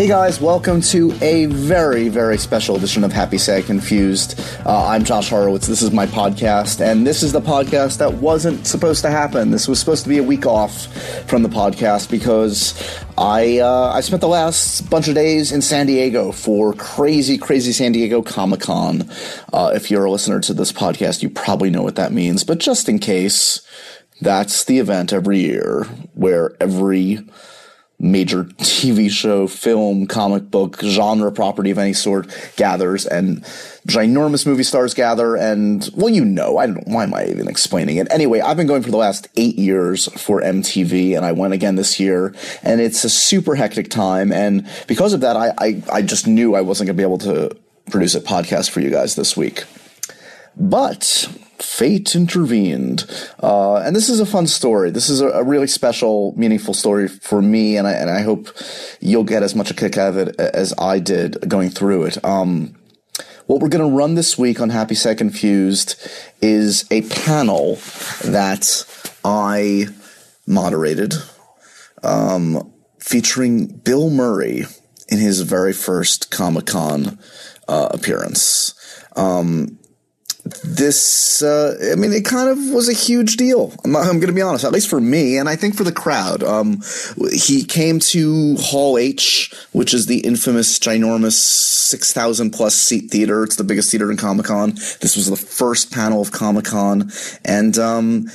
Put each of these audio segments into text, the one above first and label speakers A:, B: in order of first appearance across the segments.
A: Hey guys, welcome to a very, very special edition of Happy Sad Confused. Uh, I'm Josh Horowitz. This is my podcast, and this is the podcast that wasn't supposed to happen. This was supposed to be a week off from the podcast because I uh, I spent the last bunch of days in San Diego for crazy, crazy San Diego Comic Con. Uh, if you're a listener to this podcast, you probably know what that means. But just in case, that's the event every year where every major TV show, film, comic book, genre property of any sort gathers and ginormous movie stars gather. And, well, you know, I don't, why am I even explaining it? Anyway, I've been going for the last eight years for MTV and I went again this year and it's a super hectic time. And because of that, I, I, I just knew I wasn't going to be able to produce a podcast for you guys this week. But fate intervened. Uh, and this is a fun story. This is a, a, really special, meaningful story for me, and I, and I hope you'll get as much a kick out of it as I did going through it. Um, what we're going to run this week on Happy Sad Confused is a panel that I moderated um, featuring Bill Murray in his very first Comic Con uh, appearance. Um, this, uh, I mean, it kind of was a huge deal. I'm, I'm going to be honest, at least for me, and I think for the crowd. Um, he came to Hall H, which is the infamous, ginormous 6,000 plus seat theater. It's the biggest theater in Comic Con. This was the first panel of Comic Con. And, um,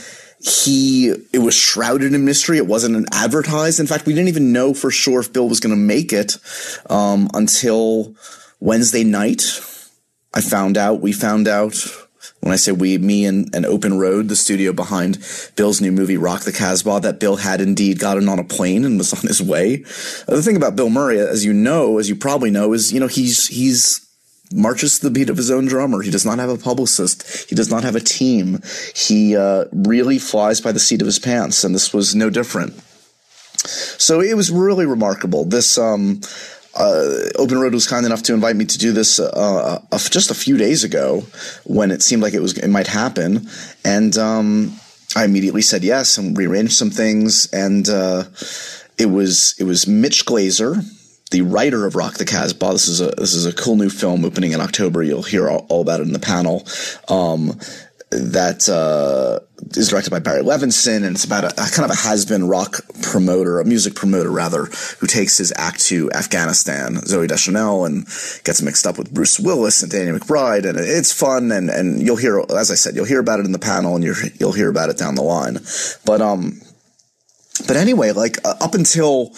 A: he it was shrouded in mystery it wasn't an advertised in fact we didn't even know for sure if bill was going to make it um, until wednesday night I found out, we found out, when I say we, me and, and Open Road, the studio behind Bill's new movie Rock the Kasbah, that Bill had indeed gotten on a plane and was on his way. The thing about Bill Murray, as you know, as you probably know, is, you know, he's, he's, marches to the beat of his own drummer. He does not have a publicist. He does not have a team. He uh, really flies by the seat of his pants, and this was no different. So it was really remarkable. This um, uh, Open Road was kind enough to invite me to do this uh, uh, just a few days ago when it seemed like it was it might happen, and um, I immediately said yes and rearranged some things, and uh, it was it was Mitch Glazer, the writer of Rock the Kasbah. This is a this is a cool new film opening in October. You'll hear all, all about it in the panel. Um, that uh, is directed by Barry Levinson, and it's about a, a, kind of a has-been rock promoter, a music promoter rather, who takes his act to Afghanistan, Zooey Deschanel, and gets mixed up with Bruce Willis and Danny McBride, and it's fun, and and you'll hear, as I said, you'll hear about it in the panel, and you will hear about it down the line, but um, but anyway, like uh, up until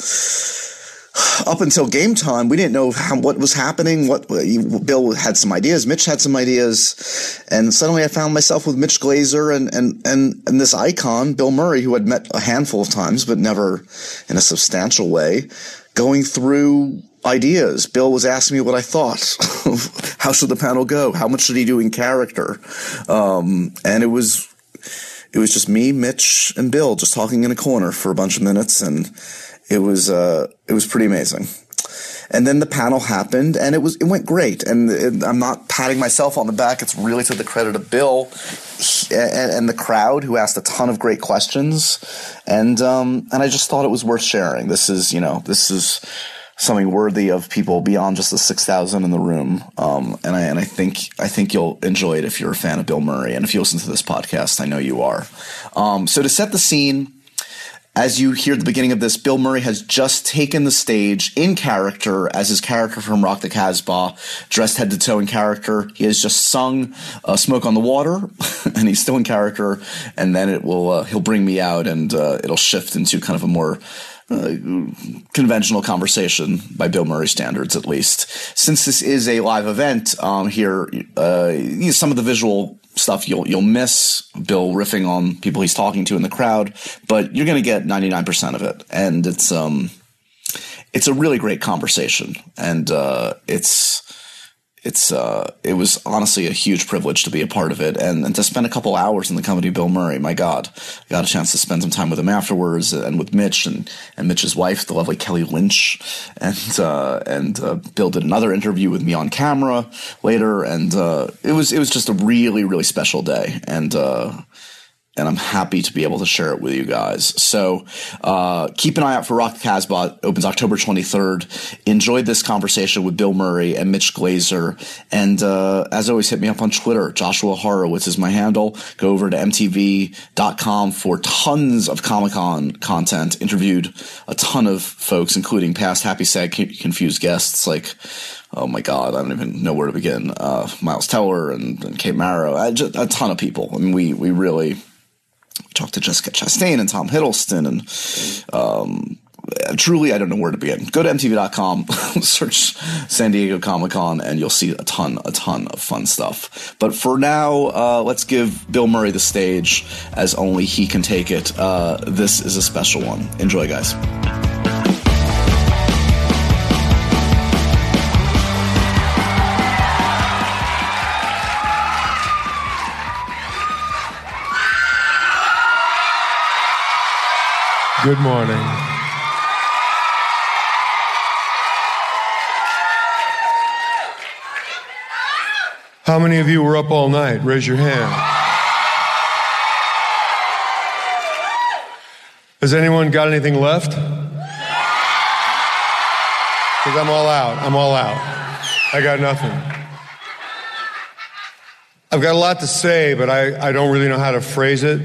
A: up until game time, we didn't know how, what was happening. What Bill had some ideas, Mitch had some ideas, and suddenly I found myself with Mitch Glazer and and and and this icon, Bill Murray, who had met a handful of times but never in a substantial way, going through ideas. Bill was asking me what I thought. how should the panel go? How much should he do in character? Um, and it was it was just me, Mitch, and Bill just talking in a corner for a bunch of minutes and it was uh, it was pretty amazing. And then the panel happened, and it was it went great. And it, I'm not patting myself on the back; it's really to the credit of Bill and, and the crowd who asked a ton of great questions. And um, and I just thought it was worth sharing. This is you know this is something worthy of people beyond just the six thousand in the room. Um, and I and I think I think you'll enjoy it if you're a fan of Bill Murray, and if you listen to this podcast, I know you are. Um, so to set the scene as you hear at the beginning of this, Bill Murray has just taken the stage in character as his character from Rock the Kasbah, dressed head to toe in character. He has just sung uh, "Smoke on the Water," and he's still in character. And then it will uh, he'll bring me out, and uh, it'll shift into kind of a more uh, conventional conversation by Bill Murray standards, at least. Since this is a live event um, here, uh, you know, some of the visual stuff you'll you'll miss Bill riffing on people he's talking to in the crowd, but you're going to get 99% of it, and it's um it's a really great conversation, and uh, it's it's uh, it was honestly a huge privilege to be a part of it and, and to spend a couple hours in the company of Bill Murray. My God, I got a chance to spend some time with him afterwards and with Mitch and, and Mitch's wife, the lovely Kelly Lynch, and uh, and uh, Bill did another interview with me on camera later, and uh, it was it was just a really really special day and. And I'm happy to be able to share it with you guys. So uh, keep an eye out for Rock Kasbah. Opens October 23rd. Enjoyed this conversation with Bill Murray and Mitch Glazer. And uh, as always, hit me up on Twitter. Joshua Horowitz is my handle. Go over to mtv.com for tons of Comic Con content. Interviewed a ton of folks, including past Happy Sad Confused guests like oh my god, I don't even know where to begin. Uh, Miles Teller and, and Kate Mara, just, a ton of people. I mean, we we really we talked to Jessica Chastain and Tom Hiddleston and um, truly, I don't know where to begin. Go to MTV.com, search San Diego Comic Con, and you'll see a ton, a ton of fun stuff. But for now, uh, let's give Bill Murray the stage as only he can take it. Uh, this is a special one. Enjoy, guys.
B: Good morning. How many of you were up all night? Raise your hand. Has anyone got anything left? Because I'm all out. I'm all out. I got nothing. I've got a lot to say, but I, I don't really know how to phrase it.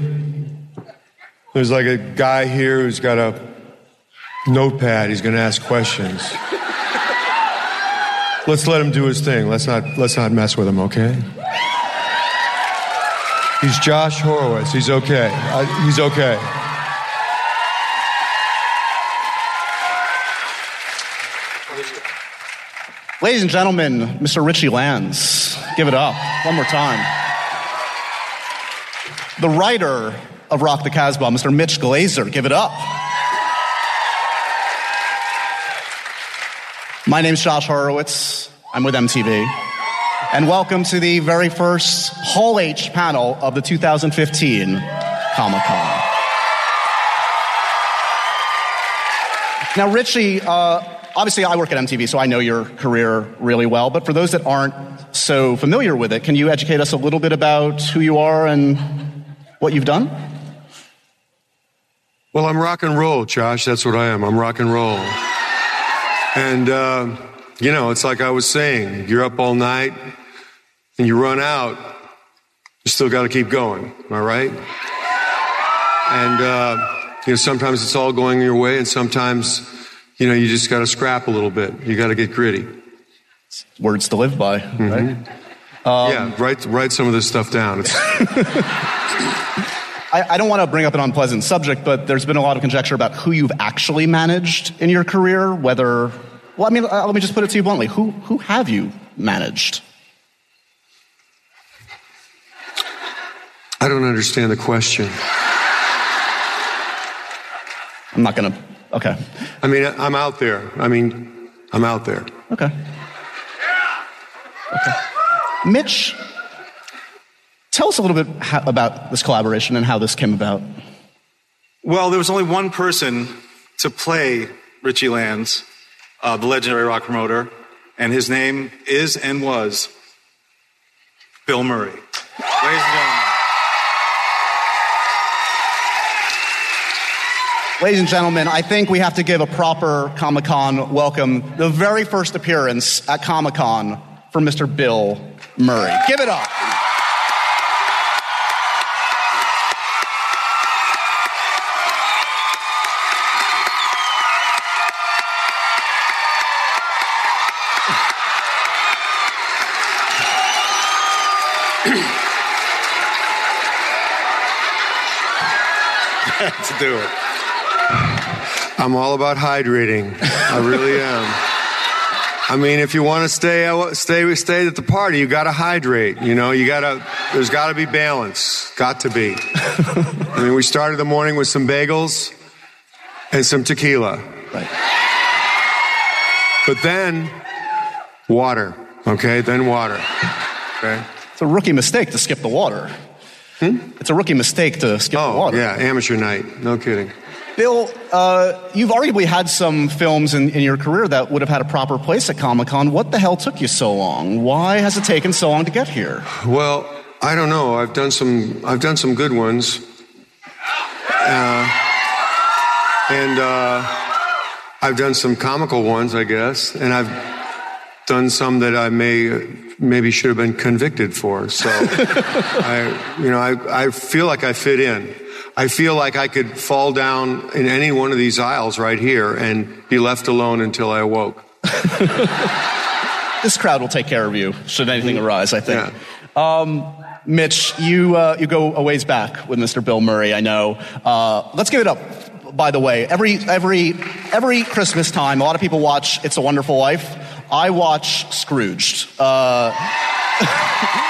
B: There's like a guy here who's got a notepad. He's going to ask questions. Let's let him do his thing. Let's not, let's not mess with him, okay? He's Josh Horowitz. He's okay. Uh, he's okay.
A: Ladies and gentlemen, Mr. Richie Lanz. Give it up. One more time. The writer of Rock the Kasbah, Mr. Mitch Glazer. Give it up. My name is Josh Horowitz. I'm with MTV. And welcome to the very first Hall H panel of the 2015 Comic Con. Now, Richie, uh, obviously I work at MTV, so I know your career really well. But for those that aren't so familiar with it, can you educate us a little bit about who you are and what you've done?
B: Well, I'm rock and roll, Josh. That's what I am. I'm rock and roll. And, uh, you know, it's like I was saying you're up all night and you run out, you still got to keep going. Am I right? And, uh, you know, sometimes it's all going your way, and sometimes, you know, you just got to scrap a little bit. You got to get gritty.
A: Words to live by, mm-hmm. right?
B: Um, yeah, write, write some of this stuff down.
A: I, I don't want to bring up an unpleasant subject, but there's been a lot of conjecture about who you've actually managed in your career, whether, well, I mean, uh, let me just put it to you bluntly. Who, who have you managed?
B: I don't understand the question.
A: I'm not going to, okay.
B: I mean, I'm out there. I mean, I'm out there.
A: Okay. Okay. Mitch Tell us a little bit how, about this collaboration and how this came about.
C: Well, there was only one person to play Richie Lanz, uh, the legendary rock promoter, and his name is and was Bill Murray. Ladies and gentlemen.
A: Ladies and gentlemen, I think we have to give a proper Comic Con welcome. The very first appearance at Comic Con for Mr. Bill Murray. Give it up.
C: Do it.
B: I'm all about hydrating. I really am. I mean, if you want to stay, stay, stay at the party, you got to hydrate. You know, you got to. There's got to be balance. Got to be. I mean, we started the morning with some bagels and some tequila.
A: Right.
B: But then, water. Okay, then water. Okay.
A: It's a rookie mistake to skip the water. Hmm? It's a rookie mistake to skip
B: oh,
A: the water.
B: Yeah, amateur night. No kidding.
A: Bill, uh, you've arguably had some films in, in, your career that would have had a proper place at Comic Con. What the hell took you so long? Why has it taken so long to get here?
B: Well, I don't know. I've done some. I've done some good ones. Uh, and uh, I've done some comical ones, I guess, and I've done some that I may maybe should have been convicted for. So, I, you know, I, I feel like I fit in. I feel like I could fall down in any one of these aisles right here and be left alone until I awoke.
D: this crowd will take care of you should anything arise, I think. Yeah. Um, Mitch, you, uh, you go a ways back with Mr. Bill Murray, I know. Uh, let's give it up. By the way, every, every, every Christmas time, a lot of people watch It's a Wonderful Life. I watch Scrooged. Uh,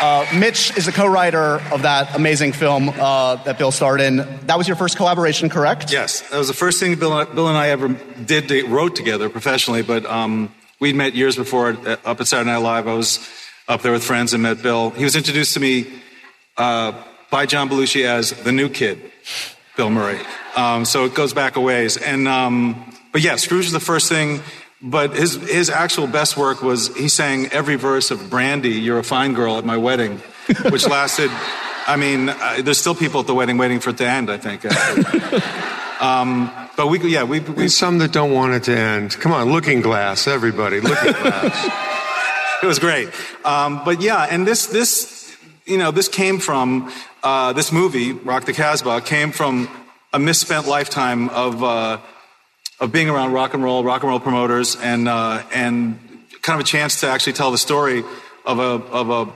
D: Uh, Mitch is the co-writer of that amazing film uh, that Bill starred in. That was your first collaboration, correct?
C: Yes, that was the first thing Bill, Bill and I ever did wrote together professionally. But um, we'd met years before up at Saturday Night Live. I was up there with friends and met Bill. He was introduced to me uh, by John Belushi as the new kid, Bill Murray. Um, so it goes back a ways. And um, but yeah, Scrooge is the first thing but his, his actual best work was he sang every verse of Brandy, You're a Fine Girl, at my wedding, which lasted, I mean, uh, there's still people at the wedding waiting for it to end, I think. um, but we, yeah, we, we.
B: There's some that don't want it to end. Come on, Looking Glass, everybody, Looking Glass.
C: it was great. Um, but yeah, and this, this, you know, this came from, uh, this movie, Rock the Kasbah, came from a misspent lifetime of, uh, of being around rock and roll, rock and roll promoters, and uh, and kind of a chance to actually tell the story of a of a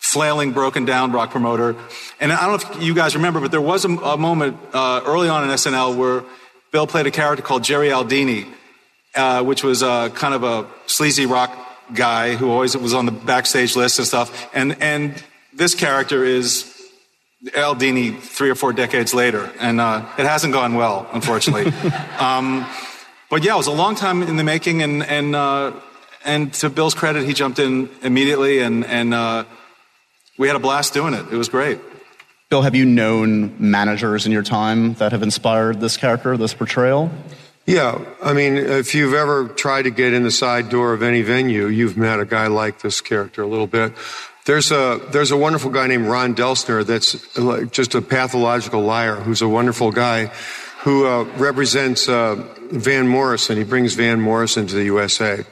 C: flailing, broken down rock promoter. And I don't know if you guys remember, but there was a, a moment uh, early on in SNL where Bill played a character called Jerry Aldini, uh, which was uh, kind of a sleazy rock guy who always was on the backstage list and stuff. And and this character is Aldini three or four decades later, and uh, it hasn't gone well, unfortunately. um, but yeah, it was a long time in the making, and and uh, and to Bill's credit, he jumped in immediately, and and uh, we had a blast doing it. It was great.
D: Bill, have you known managers in your time that have inspired this character, this portrayal?
B: Yeah, I mean, if you've ever tried to get in the side door of any venue, you've met a guy like this character a little bit. There's a, there's a wonderful guy named Ron Delsener that's just a pathological liar who's a wonderful guy who uh, represents uh, Van Morrison. He brings Van Morrison to the USA.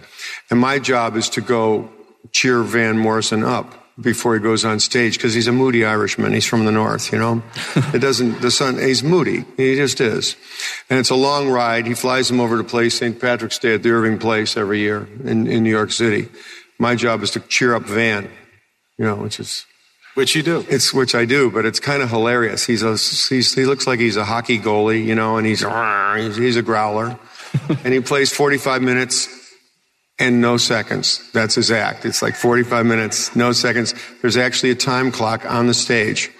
B: And my job is to go cheer Van Morrison up before he goes on stage because he's a moody Irishman. He's from the north, you know. it doesn't. The sun. He's moody. He just is. And it's a long ride. He flies him over to play St. Patrick's Day at the Irving Place every year in, in New York City. My job is to cheer up Van you know, which is
C: which you do.
B: It's which I do, but it's kind of hilarious. He's a he's, he looks like he's a hockey goalie, you know, and he's he's, he's a growler, and he plays 45 minutes and no seconds. That's his act. It's like 45 minutes, no seconds. There's actually a time clock on the stage.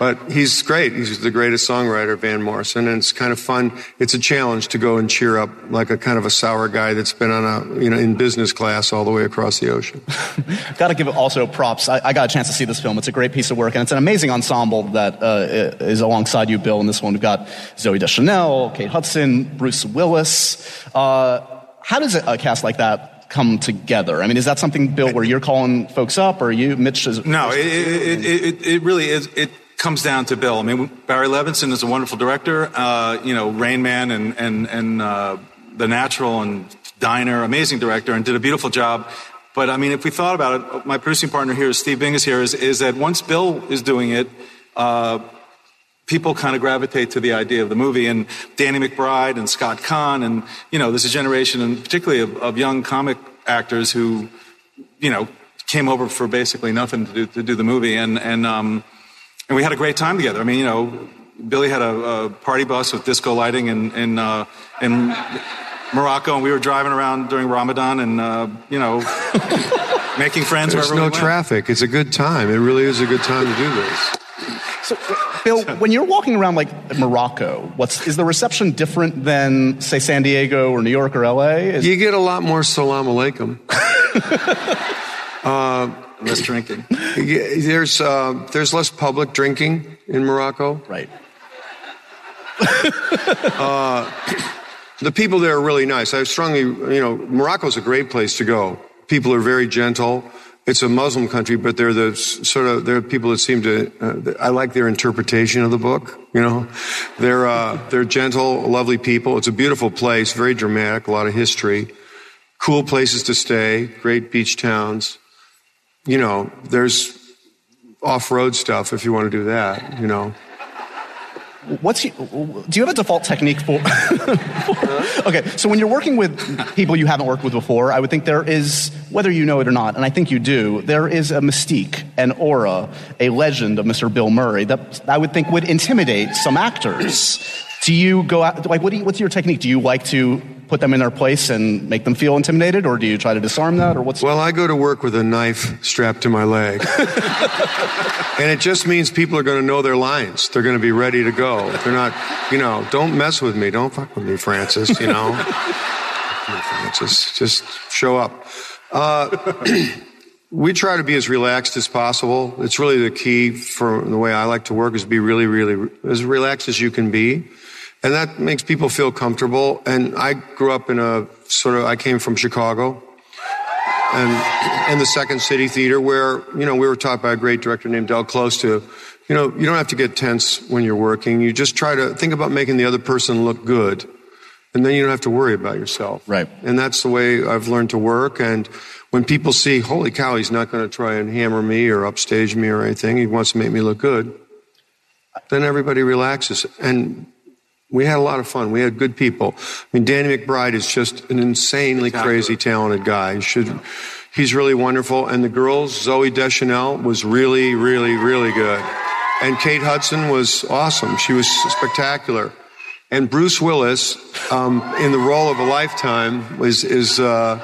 B: But he's great. He's the greatest songwriter, Van Morrison, and it's kind of fun. It's a challenge to go and cheer up like a kind of a sour guy that's been on a, you know, in business class all the way across the ocean.
D: got to give also props. I, I, got a chance to see this film. It's a great piece of work, and it's an amazing ensemble that uh, is alongside you, Bill. In this one, we've got Zooey Deschanel, Kate Hudson, Bruce Willis. Uh, how does a cast like that come together? I mean, is that something, Bill, where you're calling folks up, or you, Mitch? Is,
C: no, it, it, it, it, really is. It comes down to Bill. I mean, Barry Levinson is a wonderful director. Uh, you know, Rain Man and and and uh, The Natural and Diner, amazing director, and did a beautiful job. But I mean, if we thought about it, my producing partner here, Steve Bing, is here. Is, is that once Bill is doing it, uh, people kind of gravitate to the idea of the movie. And Danny McBride and Scott Caan, and you know, there's a generation, and particularly of, of young comic actors who, you know, came over for basically nothing to do to do the movie, and and um, and we had a great time together. I mean, you know, Billy had a, a party bus with disco lighting in in, uh, in Morocco, and we were driving around during Ramadan, and uh, you know, making friends.
B: There's no
C: we
B: traffic. It's a good time. It really is a good time to do this.
D: So, Bill, when you're walking around like Morocco, what's is the reception different than say San Diego or New York or LA? Is...
B: You get a lot more salam alaikum.
C: uh, less drinking.
B: There's uh, there's less public drinking in Morocco.
D: Right.
B: uh, the people there are really nice. I strongly, you know, Morocco's a great place to go. People are very gentle. it's a Muslim country, but they're the sort of they're people that seem to. Uh, I like their interpretation of the book. You know, they're uh, they're gentle, lovely people. It's a beautiful place, very dramatic, a lot of history, cool places to stay, great beach towns. You know, there's off-road stuff if you want to do that. You know.
D: What's you, do you have a default technique for? okay, so when you're working with people you haven't worked with before, I would think there is, whether you know it or not, and I think you do, there is a mystique, an aura, a legend of Mr. Bill Murray that I would think would intimidate some actors. Do you go out, like, what do you, what's your technique? Do you like to put them in their place and make them feel intimidated, or do you try to disarm that, or what's?
B: Well, I go to work with a knife strapped to my leg. and it just means people are going to know their lines. They're going to be ready to go. They're not, you know, don't mess with me. Don't fuck with me, Francis, you know. Francis, just show up. Uh, we try to be as relaxed as possible. It's really the key for the way I like to work is be really, really as relaxed as you can be. And that makes people feel comfortable. And I grew up in a sort of, I came from Chicago and in the Second City Theater, where you know we were taught by a great director named Del Close to, you know, you don't have to get tense when you're working. You just try to think about making the other person look good, and then you don't have to worry about yourself.
D: Right.
B: And that's the way I've learned to work. And when people see, holy cow, he's not going to try and hammer me or upstage me or anything. He wants to make me look good. Then everybody relaxes. And we had a lot of fun. We had good people. I mean, Danny McBride is just an insanely crazy talented guy. You should, he's really wonderful. And the girls, Zooey Deschanel was really, really, really good. And Kate Hudson was awesome. She was spectacular. And Bruce Willis, um, in the role of a lifetime, is, is uh,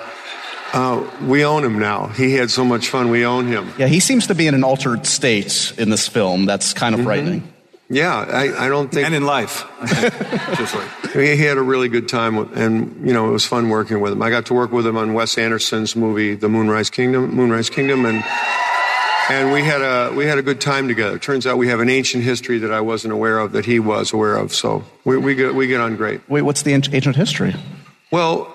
B: uh, we own him now. He had so much fun. We own him.
D: Yeah, he seems to be in an altered state in this film. That's kind of frightening.
B: Yeah, I, I don't think.
C: And in life. Truthfully.
B: He he had a really good time, and you know it was fun working with him. I got to work with him on Wes Anderson's movie, The Moonrise Kingdom, Moonrise Kingdom, and and we had a we had a good time together. Turns out we have an ancient history that I wasn't aware of that he was aware of. So we we get we get on great.
D: Wait, what's the ancient ancient history?
B: Well,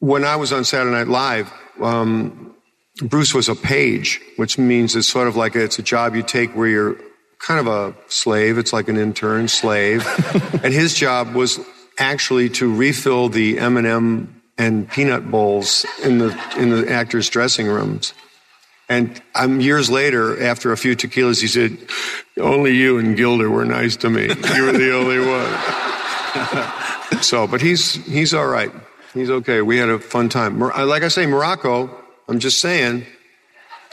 B: when I was on Saturday Night Live, um, Bruce was a page, which means it's sort of like it's a job you take where you're kind of a slave. It's like an intern slave, and his job was actually to refill the M and m and peanut bowls in the in the actors' dressing rooms. And um, years later, after a few tequilas, he said, "Only you and Gilda were nice to me. You were the only one." so, but he's he's all right. He's okay. We had a fun time. Like I say, Morocco. I'm just saying,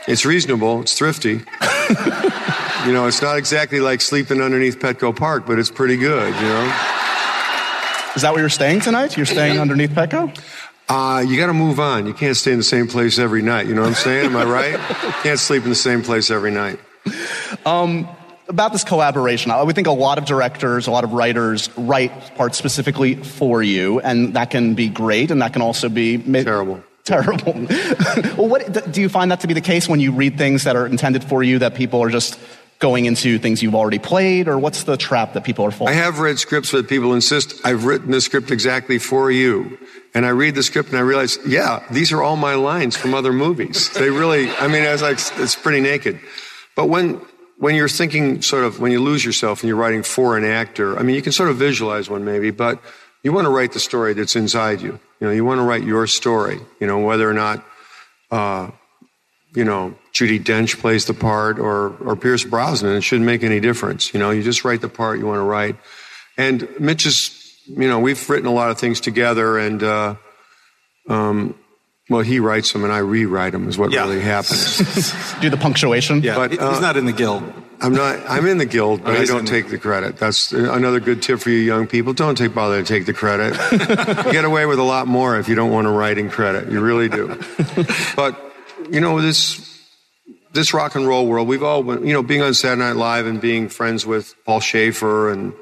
B: it's reasonable. It's thrifty. you know, it's not exactly like sleeping underneath Petco Park, but it's pretty good. You know.
D: Is that where you're staying tonight? You're staying underneath Petco?
B: Uh, you got to move on. You can't stay in the same place every night. You know what I'm saying? Am I right? can't sleep in the same place every night.
D: Um, About this collaboration, I would think a lot of directors, a lot of writers write parts specifically for you, and that can be great, and that can also be ma-
B: Terrible.
D: Terrible. well, what do you find that to be the case when you read things that are intended for you that people are just going into things you've already played, or what's the trap that people are falling?
B: I have read scripts where people insist I've written the script exactly for you. And I read the script and I realize, yeah, these are all my lines from other movies. They really, I mean, it's like, it's pretty naked. But when, when you're thinking sort of, when you lose yourself and you're writing for an actor, I mean, you can sort of visualize one maybe, but you want to write the story that's inside you. You know, you want to write your story, you know, whether or not, uh, you know, Judi Dench plays the part or, or Pierce Brosnan. It shouldn't make any difference. You know, you just write the part you want to write. And Mitch is, you know, we've written a lot of things together and, uh, um, well, he writes them and I rewrite them is what
C: Yeah.
B: really happens.
D: Do the punctuation?
C: Yeah,
B: But, uh,
C: he's not in the guild.
B: I'm not, I'm in the guild, but
C: Oh,
B: I don't
C: in the-
B: take the credit. That's another good tip for you young people. Don't take bother to take the credit. you get away with a lot more if you don't want to write in credit. You really do. but, you know, this, this rock and roll world, we've all been, you know, being on Saturday Night Live and being friends with Paul Shaffer and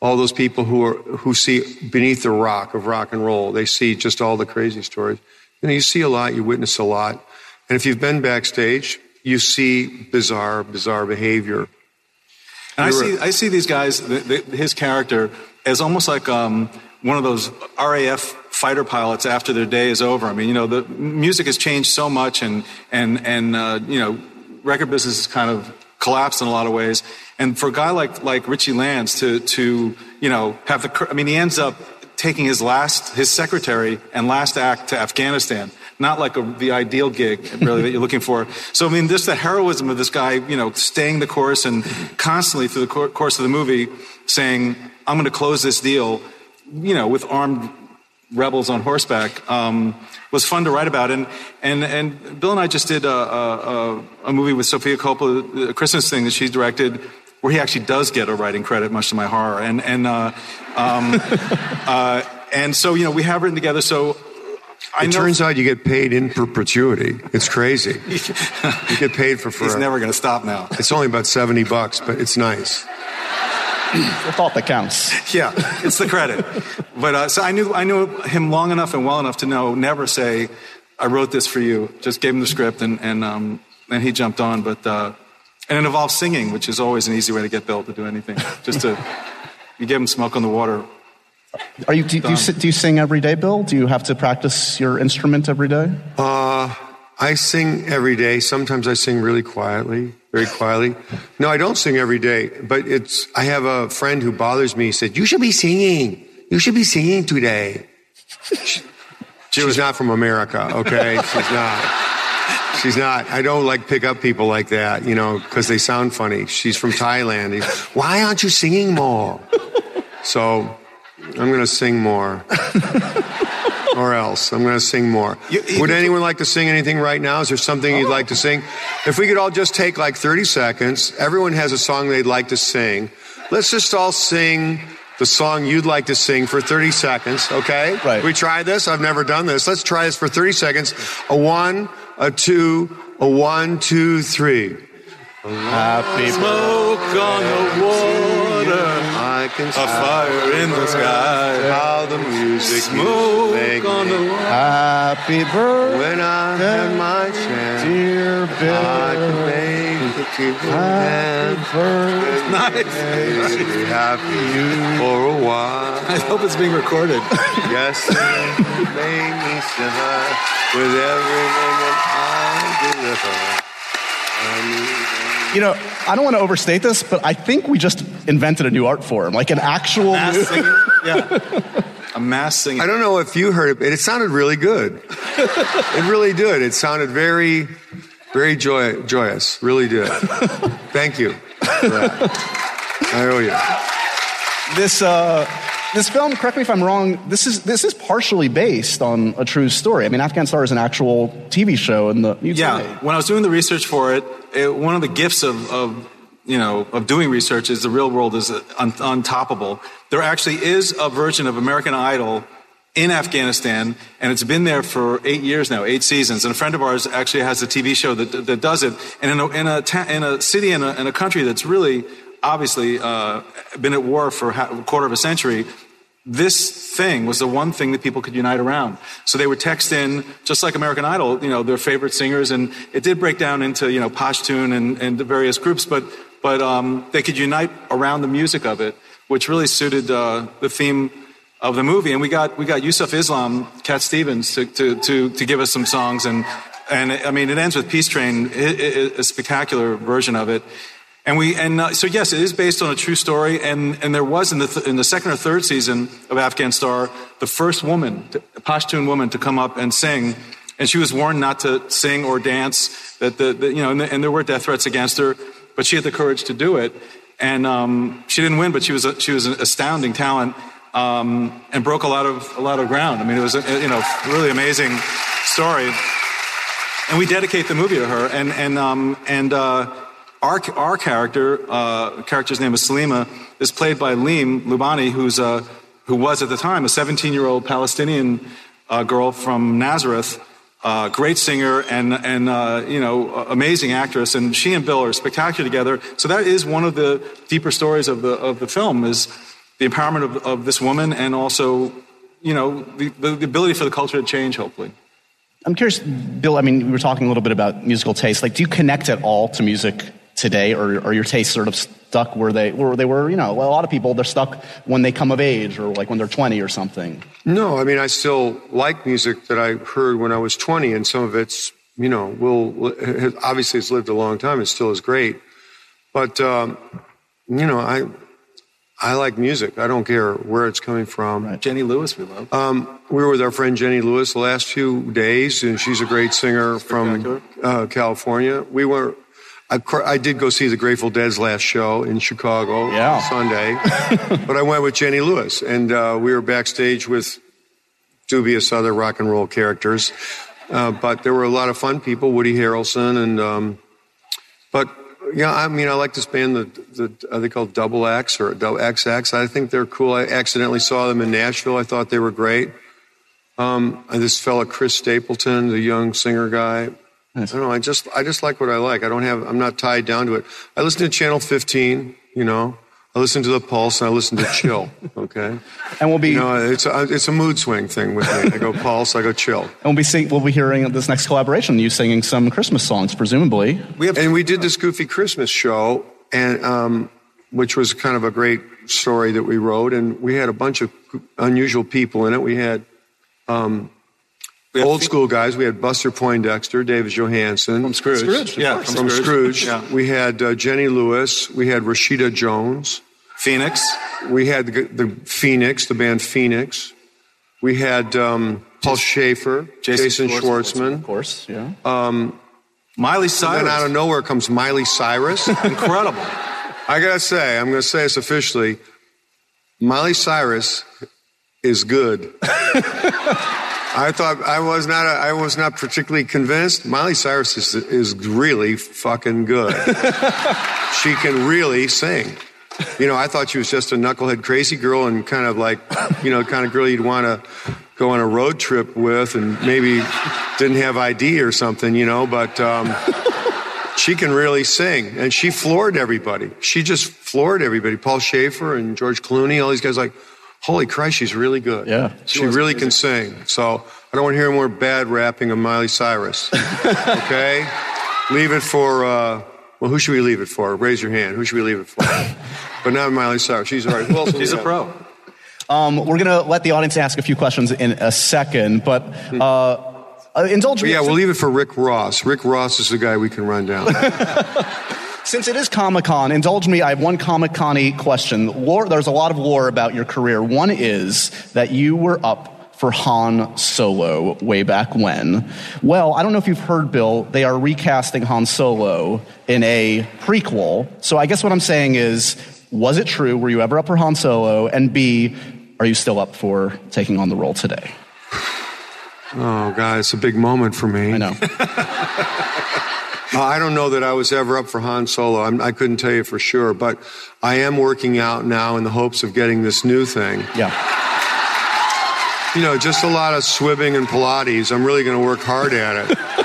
B: all those people who are, who see beneath the rock of rock and roll, they see just all the crazy stories. You know, you see a lot, you witness a lot. And if you've been backstage, you see bizarre, bizarre behavior.
C: And I see, I see these guys, the, the, his character, as almost like um, one of those RAF fighter pilots after their day is over. I mean, you know, the music has changed so much, and and and uh, you know, record business has kind of collapsed in a lot of ways. And for a guy like like Richie Lanz to to you know have the I mean, he ends up taking his last his secretary and last act to Afghanistan not like a, the ideal gig really that you're looking for. So I mean, just the heroism of this guy, you know, staying the course and constantly through the course of the movie saying, "I'm going to close this deal," you know, with armed rebels on horseback um, was fun to write about. And and and Bill and I just did a, a, a movie with Sofia Coppola, a Christmas thing that she directed. Where he actually does get a writing credit, much to my horror, and and uh, um, uh, and so you know we have written together. So
B: I it turns out you get paid in perpetuity. It's crazy. you get paid for forever.
C: He's never going to stop now.
B: It's only about 70 bucks, but it's nice.
D: The thought that counts.
C: Yeah, it's the credit. but uh, so I knew I knew him long enough and well enough to know never say, "I wrote this for you." Just gave him the script and and um, and he jumped on. But uh, and it involves singing, which is always an easy way to get Bill to do anything. Just to you give him smoke on the water
D: are you, do, do, you, do you sing every day, Bill? Do you have to practice your instrument every day?
B: Uh, I sing every day. Sometimes I sing really quietly, very quietly. No, I don't sing every day, but it's, I have a friend who bothers me. He said, you should be singing. You should be singing today. She, was not from America, okay? She's not. She's not. I don't like pick up people like that, you know, because they sound funny. She's from Thailand. He's, Why aren't you singing more? So I'm going to sing more. Or else. I'm going to sing more. You, you, Would anyone like to sing anything right now? Is there something oh. you'd like to sing? If we could all just take like 30 seconds, everyone has a song they'd like to sing. Let's just all sing the song you'd like to sing for 30 seconds, okay?
D: Right.
B: We try this. I've never done this. Let's try this for 30 seconds. A one, a two, a one, two, three.
C: Happy smoke on the water.
B: I can
C: a fire in the sky.
B: How the music
C: smoke on the water.
D: Happy birthday.
B: When I had my chance,
D: dear Bill.
B: I could make a keep
D: Happy birthday.
C: Nice.
B: Be happy for a while.
C: I hope it's being recorded.
B: yes, make me shine with everything that I deliver.
D: You know, I don't want to overstate this, but I think we just invented a new art form, like an actual
C: mass
D: new...
C: singing. Yeah, a mass singing.
B: I don't know if you heard it, but it sounded really good. it really did. It sounded very, very joy, joyous. Really did. Thank you for that. I owe you.
D: This. Uh, this film, correct me if I'm wrong, this is this is partially based on a true story. I mean, Afghan Star is an actual TV show, in the UK.
C: yeah. When I was doing the research for it, it one of the gifts of, of you know of doing research is the real world is un- untoppable. There actually is a version of American Idol in Afghanistan, and it's been there for eight years now, eight seasons. And a friend of ours actually has a TV show that, that does it. And in a, in a, ta- in a city, in a, in a country that's really obviously uh, been at war for a quarter of a century, this thing was the one thing that people could unite around. So they would text in, just like American Idol, you know, their favorite singers, and it did break down into, you know, Pashtun and, and various groups, but, but um, they could unite around the music of it, which really suited uh, the theme of the movie. And we got, we got Yusuf Islam, Cat Stevens, to, to, to, to give us some songs. And, and I mean, it ends with Peace Train, a spectacular version of it. And we, and uh, so yes, it is based on a true story. And, and there was in the, th- in the second or third season of Afghan Star, the first woman, Pashtun woman to come up and sing. And she was warned not to sing or dance, that the, the you know, and, the, and, there were death threats against her, but she had the courage to do it. And, um, she didn't win, but she was, a, she was an astounding talent, um, and broke a lot of, a lot of ground. I mean, it was a, you know, really amazing story. And we dedicate the movie to her. And, and, um, and, uh, our, our character, uh, character's name is Salima, is played by Leem Lubany, who's a, who was at the time a 17 year old Palestinian uh, girl from Nazareth, uh, great singer and, and uh, you know, amazing actress. And she and Bill are spectacular together. So that is one of the deeper stories of the, of the film is the empowerment of, of this woman and also, you know, the, the ability for the culture to change, hopefully.
D: I'm curious, Bill, I mean, we were talking a little bit about musical taste. Like, do you connect at all to music today, or are your tastes sort of stuck where they where they were? You know, well, a lot of people they're stuck when they come of age or like when they're 20 or something.
B: No, I mean, I still like music that I heard when I was 20, and some of it's, you know, will obviously it's lived a long time. It still is great, but um, you know, I I like music. I don't care where it's coming from.
C: Jenny Lewis, we love.
B: Um, we were with our friend Jenny Lewis the last few days, and she's a great singer from uh, California. We were. I, cr- I did go see the Grateful Dead's last show in Chicago
D: Yeah.
B: Sunday, but I went with Jenny Lewis, and uh, we were backstage with dubious other rock and roll characters. Uh, but there were a lot of fun people, Woody Harrelson, and um, but yeah, I mean, I like this band. The, the are they called Double X or Double XX? I think they're cool. I accidentally saw them in Nashville. I thought they were great. Um, this fella Chris Stapleton, the young singer guy. I don't know. I just I just like what I like. I don't have. I'm not tied down to it. I listen to Channel 15. You know, I listen to the Pulse and I listen to Chill. Okay.
D: And we'll be
B: You know, it's a, it's a mood swing thing with me. I go Pulse. I go Chill.
D: and we'll be sing, we'll be hearing this next collaboration. You singing some Christmas songs, presumably.
C: We have
B: And we did this Goofy Christmas show, and um, which was kind of a great story that we wrote, and we had a bunch of unusual people in it. We had um,
C: we have
B: old
C: Phe-
B: school guys. We had Buster Poindexter, David Johansen
C: from Scrooge.
D: Scrooge,
C: yeah,
D: course.
B: from Scrooge.
C: Yeah.
B: We had uh, Jenny Lewis. We had Rashida Jones.
C: Phoenix.
B: We had the, the Phoenix, the band Phoenix. We had um, Paul Shaffer,
C: Jason
B: Jason,
C: Schwartzman.
B: Schwartzman.
D: Of course, yeah.
C: Miley Cyrus.
B: Then out of nowhere comes Miley Cyrus.
C: Incredible.
B: I gotta say, I'm gonna say this officially. Miley Cyrus is good. I thought I was not. I was not particularly convinced. Miley Cyrus is is really fucking good. she can really sing. You know, I thought she was just a knucklehead crazy girl and kind of like, you know, kind of girl you'd want to go on a road trip with and maybe didn't have ID or something, you know, but um, she can really sing. And she floored everybody. She just floored everybody. Paul Shaffer and George Clooney, all these guys like, holy Christ, she's really good.
D: Yeah.
B: She, really can sing. So I don't want to hear more bad rapping of Miley Cyrus. okay? Leave it for, uh, well, who should we leave it for? Raise your hand. Who should we leave it for? but not Miley Cyrus. She's all right. Who else do
C: a pro.
D: Um, we're going to let the audience ask a few questions in a second, but uh, uh, indulge me.
B: Yeah, we'll leave it for Rick Ross. Rick Ross is the guy we can run down.
D: Since it is Comic Con, indulge me. I have one Comic Con question. Lore, there's a lot of lore about your career. One is that you were up for Han Solo way back when. Well, I don't know if you've heard, Bill, they are recasting Han Solo in a prequel. So I guess what I'm saying is, was it true? Were you ever up for Han Solo? And B, are you still up for taking on the role today?
B: Oh, God, it's a big moment for me.
D: I know.
B: Uh, I don't know that I was ever up for Han Solo. I'm, I couldn't tell you for sure, but I am working out now in the hopes of getting this new thing.
D: Yeah.
B: You know, just a lot of swimming and Pilates. I'm really going to work hard at it.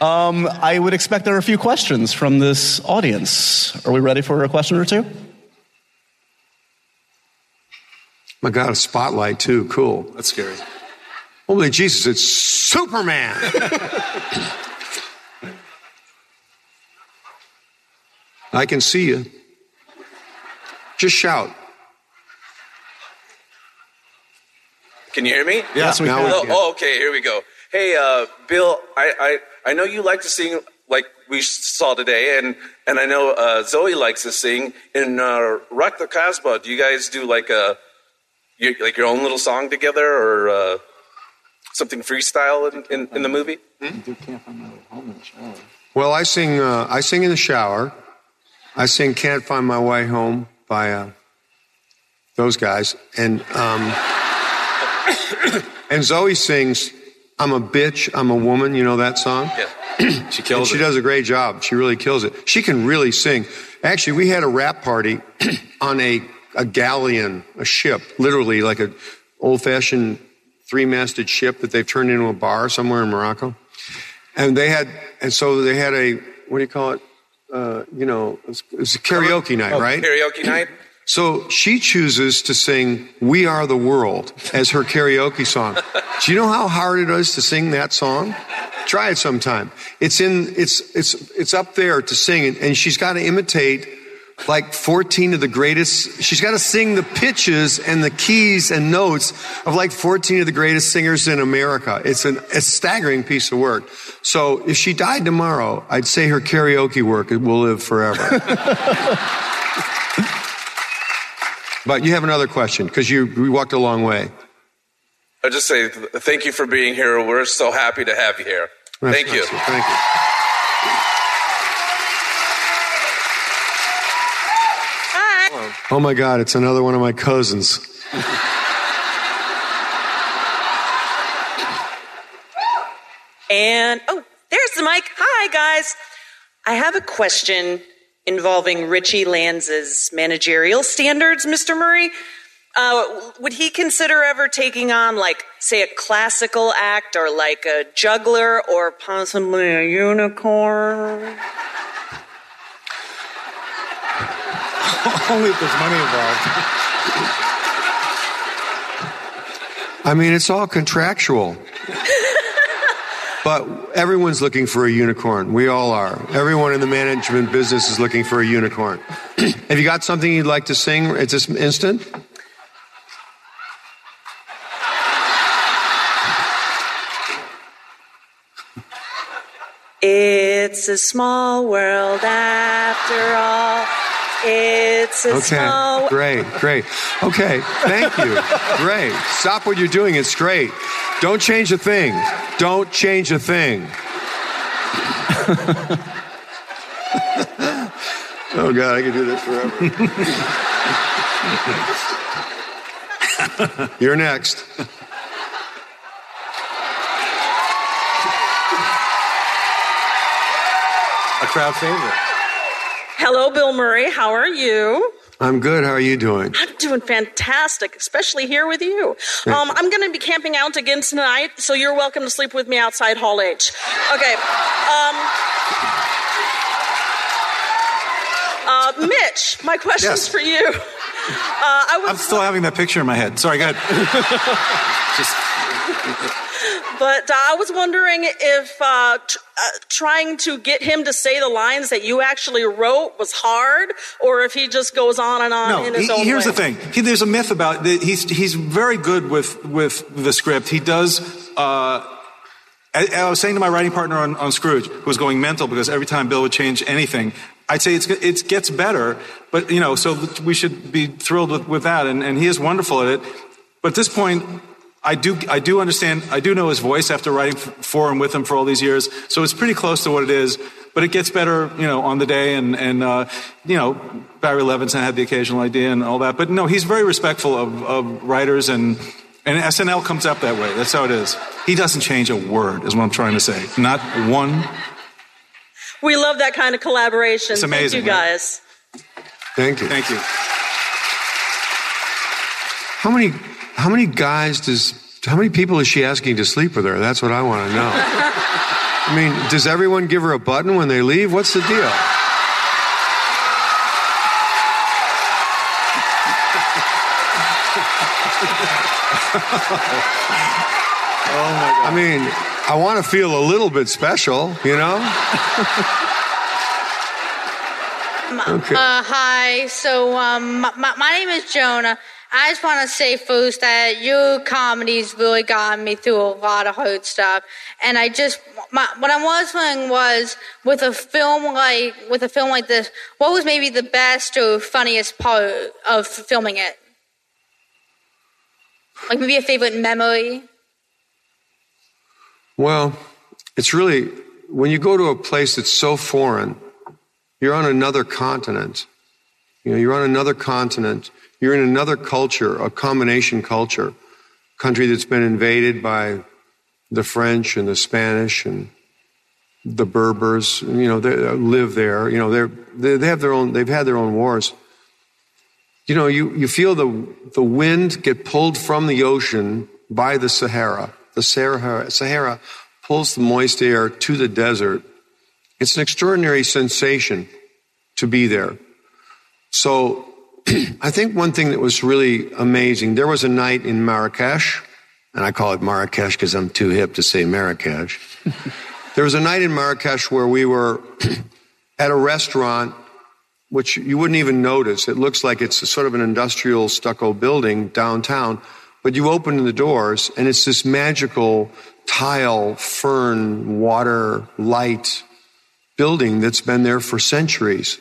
D: I would expect there are a few questions from this audience. Are we ready for a question or two?
B: My God, a spotlight too. Cool.
C: That's scary.
B: Holy Jesus, it's Superman. I can see you. Just shout.
E: Can you hear me?
C: Yes, we
B: now
C: can.
B: we
E: Oh,
B: can.
E: oh, okay. Here we go. Hey, uh, Bill, I, I, I know you like to sing like we saw today, and, and I know uh, Zoe likes to sing. In uh, Rock the Kasbah, do you guys do like a your, like your own little song together, or uh, something freestyle in, in, in the movie?
B: Well, I sing. Uh, I sing in the shower. I sing "Can't Find My Way Home" by uh, those guys, and um, and Zoe sings "I'm a bitch, I'm a woman." You know that song?
E: Yeah.
C: She
B: And
C: kills
B: she
C: it.
B: does a great job. She really kills it. She can really sing. Actually, we had a rap party on a, a galleon, a ship, literally like a old-fashioned three-masted ship that they've turned into a bar somewhere in Morocco. And they had, and so they had a, what do you call it? Uh, you know, it's, it's a karaoke night, right?
E: Karaoke night.
B: So she chooses to sing "We Are the World" as her karaoke song. Do you know how hard it is to sing that song? Try it sometime. It's in, it's, it's, it's up there to sing and, and she's got to imitate like 14 of the greatest, she's got to sing the pitches and the keys and notes of like 14 of the greatest singers in America. It's an, a staggering piece of work. So if she died tomorrow, I'd say her karaoke work will live forever. but you have another question because you, we walked a long way.
E: I just say thank you for being here. We're so happy to have you here.
B: That's
E: thank you.
B: Thank you. Oh my God, it's another one of my cousins.
F: And oh, there's the mic. Hi, guys. I have a question involving Richie Lanz's managerial standards, Mr. Murray. Uh, would he consider ever taking on, like, say, a classical act or like a juggler or possibly a unicorn?
C: Only if there's money involved.
B: I mean, it's all contractual. but everyone's looking for a unicorn. We all are. Everyone in the management business is looking for a unicorn. Have you got something you'd like to sing at this instant?
F: It's a small world after all. It's a
B: Okay,
F: small.
B: great, great. Okay, thank you. Great. Stop what you're doing. It's great. Don't change a thing. Don't change a thing. oh, God, I could do this forever. You're next.
C: A crowd favorite.
F: Hello, Bill Murray. How are you?
B: I'm good. How are you doing?
F: I'm doing fantastic, especially here with you. Um, I'm going to be camping out again tonight, so you're welcome to sleep with me outside Hall H. Okay. Um, uh, Mitch, my question's
C: Yes.
F: for you. Uh, I was
C: I'm still having that picture in my head. Sorry, go ahead. Just
F: But uh, I was wondering if uh, tr- uh, trying to get him to say the lines that you actually wrote was hard, or if he just goes on and on
C: no.
F: in his
C: he-
F: own
C: here's
F: way.
C: the thing. He, there's a myth about that he's he's very good with with the script. He does. Uh, I, I was saying to my writing partner on, on Scrooge, who was going mental because every time Bill would change anything, I'd say it's, it gets better, but you know, so we should be thrilled with, with that. And, and he is wonderful at it. But at this point, I do, I do understand, I do know his voice after writing for and with him for all these years. So it's pretty close to what it is, but it gets better, you know, on the day. And, and uh, you know, Barry Levinson had the occasional idea and all that. But no, he's very respectful of, of writers and, and SNL comes up that way. That's how it is. He doesn't change a word, is what I'm trying to say. Not one.
F: We love that kind of collaboration.
C: It's amazing,
F: Thank you,
C: right?
F: guys.
B: Thank you.
C: Thank you.
B: How many how many guys does how many people is she asking to sleep with her? That's what I want to know. I mean, does everyone give her a button when they leave? What's the deal? Oh my god. I mean, I want to feel a little bit special, you know? Okay.
G: Uh, hi. So, um, my, my, my name is Jonah. I just want to say first that your comedies really got me through a lot of hard stuff. And I just, my, what I was wondering was, with a film like, with a film like this, what was maybe the best or funniest part of filming it? Like maybe a favorite memory?
B: Well, it's really when you go to a place that's so foreign, you're on another continent. You know, you're on another continent. You're in another culture, a combination culture, country that's been invaded by the French and the Spanish and the Berbers. You know, they uh, live there. You know, they're, they they have their own. They've had their own wars. You know, you, you feel the the wind get pulled from the ocean by the Sahara. The Sahara, Sahara pulls the moist air to the desert. It's an extraordinary sensation to be there. So I think one thing that was really amazing, there was a night in Marrakesh, and I call it Marrakesh because I'm too hip to say Marrakesh. There was a night in Marrakesh where we were at a restaurant, which you wouldn't even notice. It looks like it's sort of an industrial stucco building downtown, but you open the doors and it's this magical tile, fern, water, light building that's been there for centuries.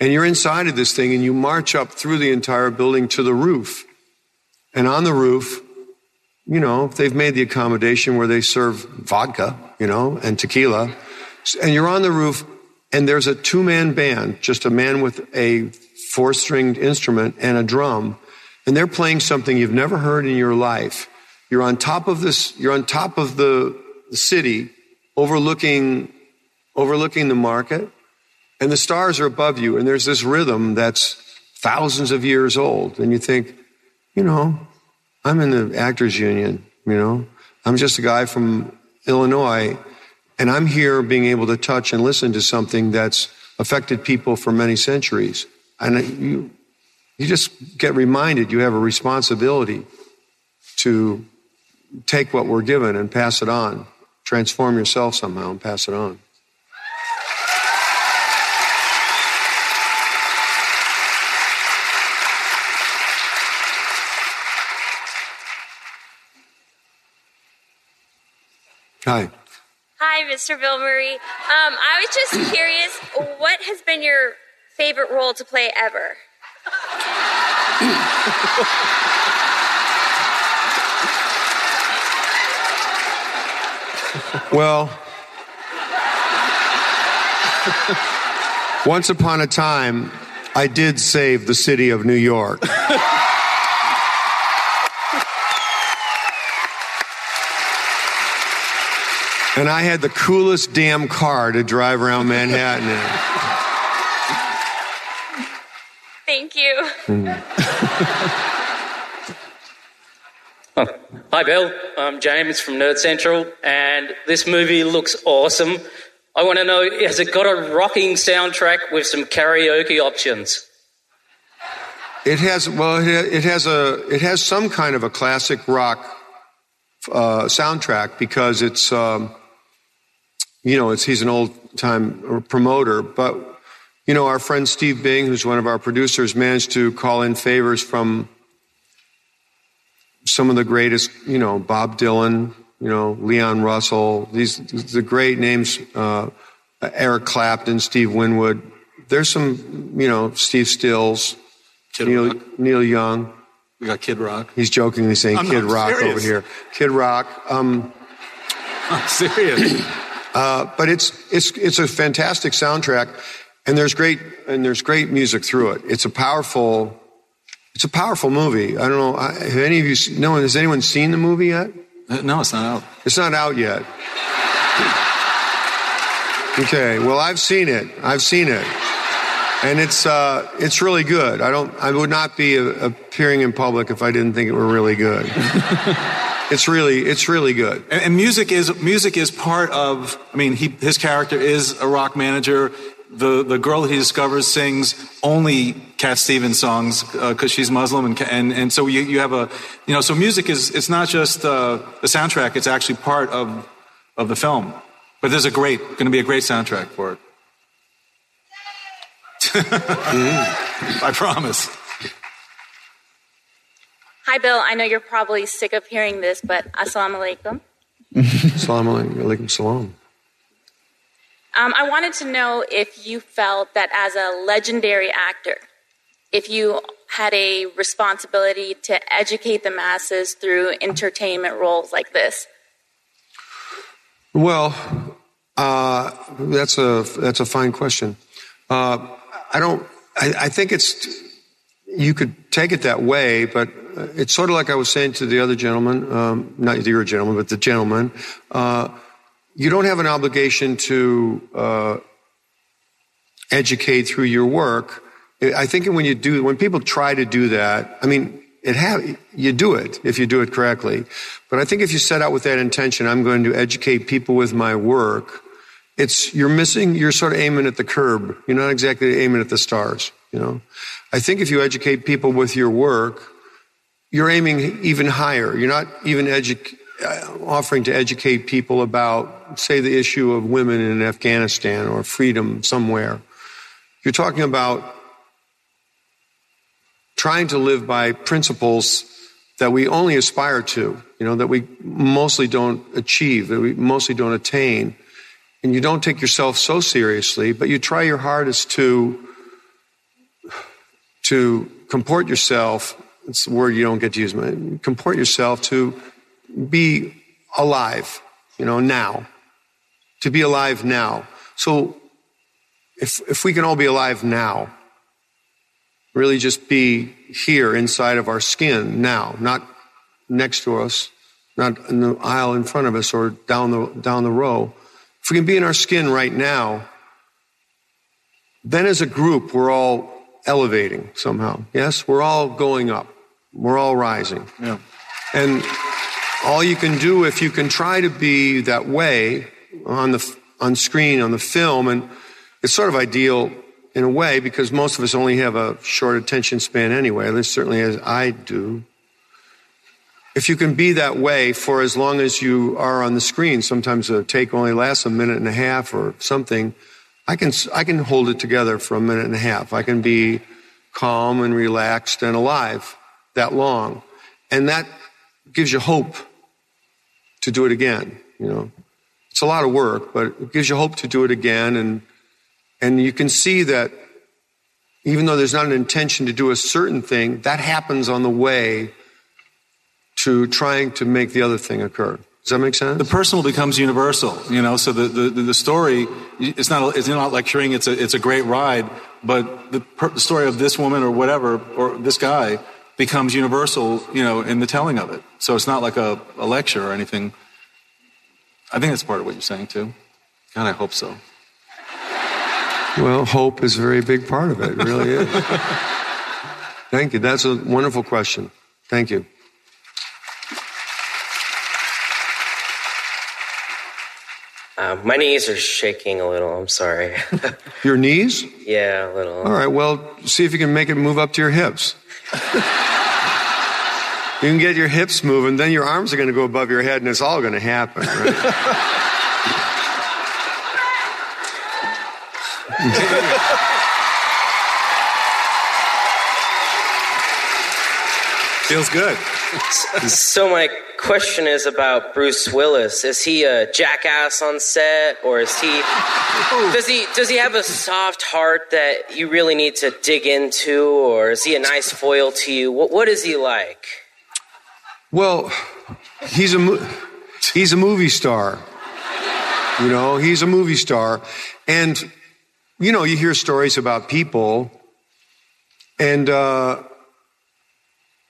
B: And you're inside of this thing and you march up through the entire building to the roof. And on the roof, you know, they've made the accommodation where they serve vodka, you know, and tequila. And you're on the roof and there's a two man band, just a man with a four stringed instrument and a drum. And they're playing something you've never heard in your life. You're on top of this, you're on top of the city overlooking, overlooking the market and the stars are above you. And there's this rhythm that's thousands of years old. And you think, you know, I'm in the actors union, you know, I'm just a guy from Illinois and I'm here being able to touch and listen to something that's affected people for many centuries. And you, you just get reminded you have a responsibility to take what we're given and pass it on, transform yourself somehow and pass it on. Hi.
H: Hi, Mr. Bill Murray. Um, I was just curious, what has been your favorite role to play ever?
B: Well, once upon a time, I did save the city of New York. and I had the coolest damn car to drive around Manhattan in.
H: Thank you.
I: Hi, Bill. I'm James from Nerd Central, and this movie looks awesome. I want to know has it got a rocking soundtrack with some karaoke options?
B: It has well, it has a it has some kind of a classic rock uh, soundtrack because it's um, you know it's he's an old time promoter, but you know our friend Steve Bing, who's one of our producers, managed to call in favors from some of the greatest, you know, Bob Dylan, you know, Leon Russell, these the great names, uh, Eric Clapton, Steve Winwood. There's some, you know, Steve Stills,
C: Kid
B: Neil,
C: Rock.
B: Neil Young.
C: We got Kid Rock.
B: He's jokingly saying
C: I'm
B: Kid Rock
C: serious.
B: over here. Kid Rock. Um,
C: I'm serious.
B: Uh, but it's it's it's a fantastic soundtrack, and there's great and there's great music through it. It's a powerful. It's a powerful movie. I don't know. I- Have any of you? No one has anyone seen the movie yet?
C: Uh, no, it's not out.
B: It's not out yet. Okay. Well, I've seen it. I've seen it, and it's uh, it's really good. I don't. I would not be uh, appearing in public if I didn't think it were really good. it's really it's really good.
C: And, and music is music is part of. I mean, he, his character is a rock manager. The the girl he discovers sings only Cat Stevens songs because she's Muslim, and, and and so you you have a you know so music is it's not just uh, the soundtrack; it's actually part of of the film. But there's a great going to be a great soundtrack for it. I promise.
H: Hi, Bill. I know you're probably sick of hearing this, but assalamu alaikum.
B: Assalamu alaikum salam.
H: Um, I wanted to know if you felt that as a legendary actor, if you had a responsibility to educate the masses through entertainment roles like this.
B: Well, uh, that's a that's a fine question. Uh, I don't. I, I think it's you could take it that way, but uh, it's sort of like I was saying to the other gentleman, um, not your gentleman, but the gentleman. Uh, you don't have an obligation to uh, educate through your work. I think when you do, when people try to do that, I mean, it have you do it if you do it correctly. But I think if you set out with that intention, I'm going to educate people with my work. It's you're missing. You're sort of aiming at the curb. You're not exactly aiming at the stars. You know, I think if you educate people with your work, you're aiming even higher. You're not even edu- uh, offering to educate people about, say, the issue of women in Afghanistan or freedom somewhere. You're talking about trying to live by principles that we only aspire to, you know, that we mostly don't achieve, that we mostly don't attain. And you don't take yourself so seriously, but you try your hardest to, to comport yourself. It's the word you don't get to use, comport yourself to be alive, you know, now. To be alive now. So if, if we can all be alive now, really just be here inside of our skin now, not next to us, not in the aisle in front of us or down the, down the row. If we can be in our skin right now, then as a group, we're all elevating somehow. Yes? We're all going up. We're all rising.
C: Yeah.
B: And all you can do if you can try to be that way on the on screen on the film and it's sort of ideal in a way because most of us only have a short attention span anyway, at least certainly as I do. If you can be that way for as long as you are on the screen, sometimes a take only lasts a minute and a half or something. I can, I can hold it together for a minute and a half. I can be calm and relaxed and alive that long. And that gives you hope to do it again, you know. It's a lot of work, but it gives you hope to do it again and and you can see that even though there's not an intention to do a certain thing, that happens on the way to trying to make the other thing occur. Does that make sense?
C: The personal becomes universal, you know. So the, the, the story, it's not it's not lecturing. It's a it's a great ride, but the, per, the story of this woman or whatever or this guy becomes universal, you know, in the telling of it. So it's not like a, a lecture or anything. I think that's part of what you're saying too. God, I hope so.
B: Well, hope is a very big part of it. It really is. Thank you. That's a wonderful question. Thank you.
J: Uh, my knees are shaking a little. I'm sorry.
B: Your knees?
J: yeah, a little.
B: All right. Well, see if you can make it move up to your hips. you can get your hips moving, then your arms are going to go above your head, and it's all going to happen. Right?
C: Feels good.
J: so my question is about Bruce Willis. Is he a jackass on set, or is he does he does he have a soft heart that you really need to dig into, or is he a nice foil to you? What what is he like?
B: Well, he's a he's a movie star. You know, he's a movie star, and you know, you hear stories about people, and. uh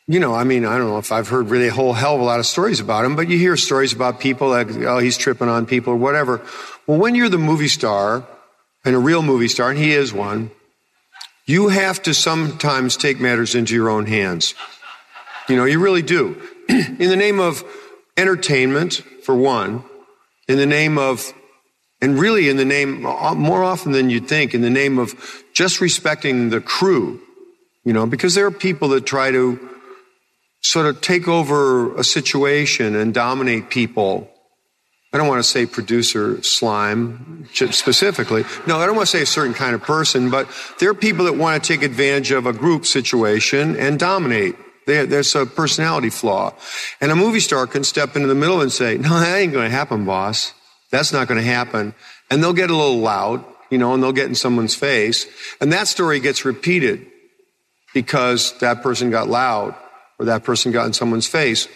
B: you know, I mean, I don't know if I've heard really a whole hell of a lot of stories about him, but you hear stories about people like, oh, he's tripping on people or whatever. Well, when you're the movie star and a real movie star, and he is one, you have to sometimes take matters into your own hands. You know, you really do. in the name of entertainment, for one, in the name of, and really in the name, uh, more often than you'd think, in the name of just respecting the crew, you know, because there are people that try to, sort of take over a situation and dominate people. I don't want to say producer slime specifically. No, I don't want to say a certain kind of person, but there are people that want to take advantage of a group situation and dominate. There's a personality flaw. And a movie star can step into the middle and say, no, that ain't going to happen, boss. That's not going to happen. And they'll get a little loud, you know, and they'll get in someone's face. And that story gets repeated because that person got loud or that person got in someone's face.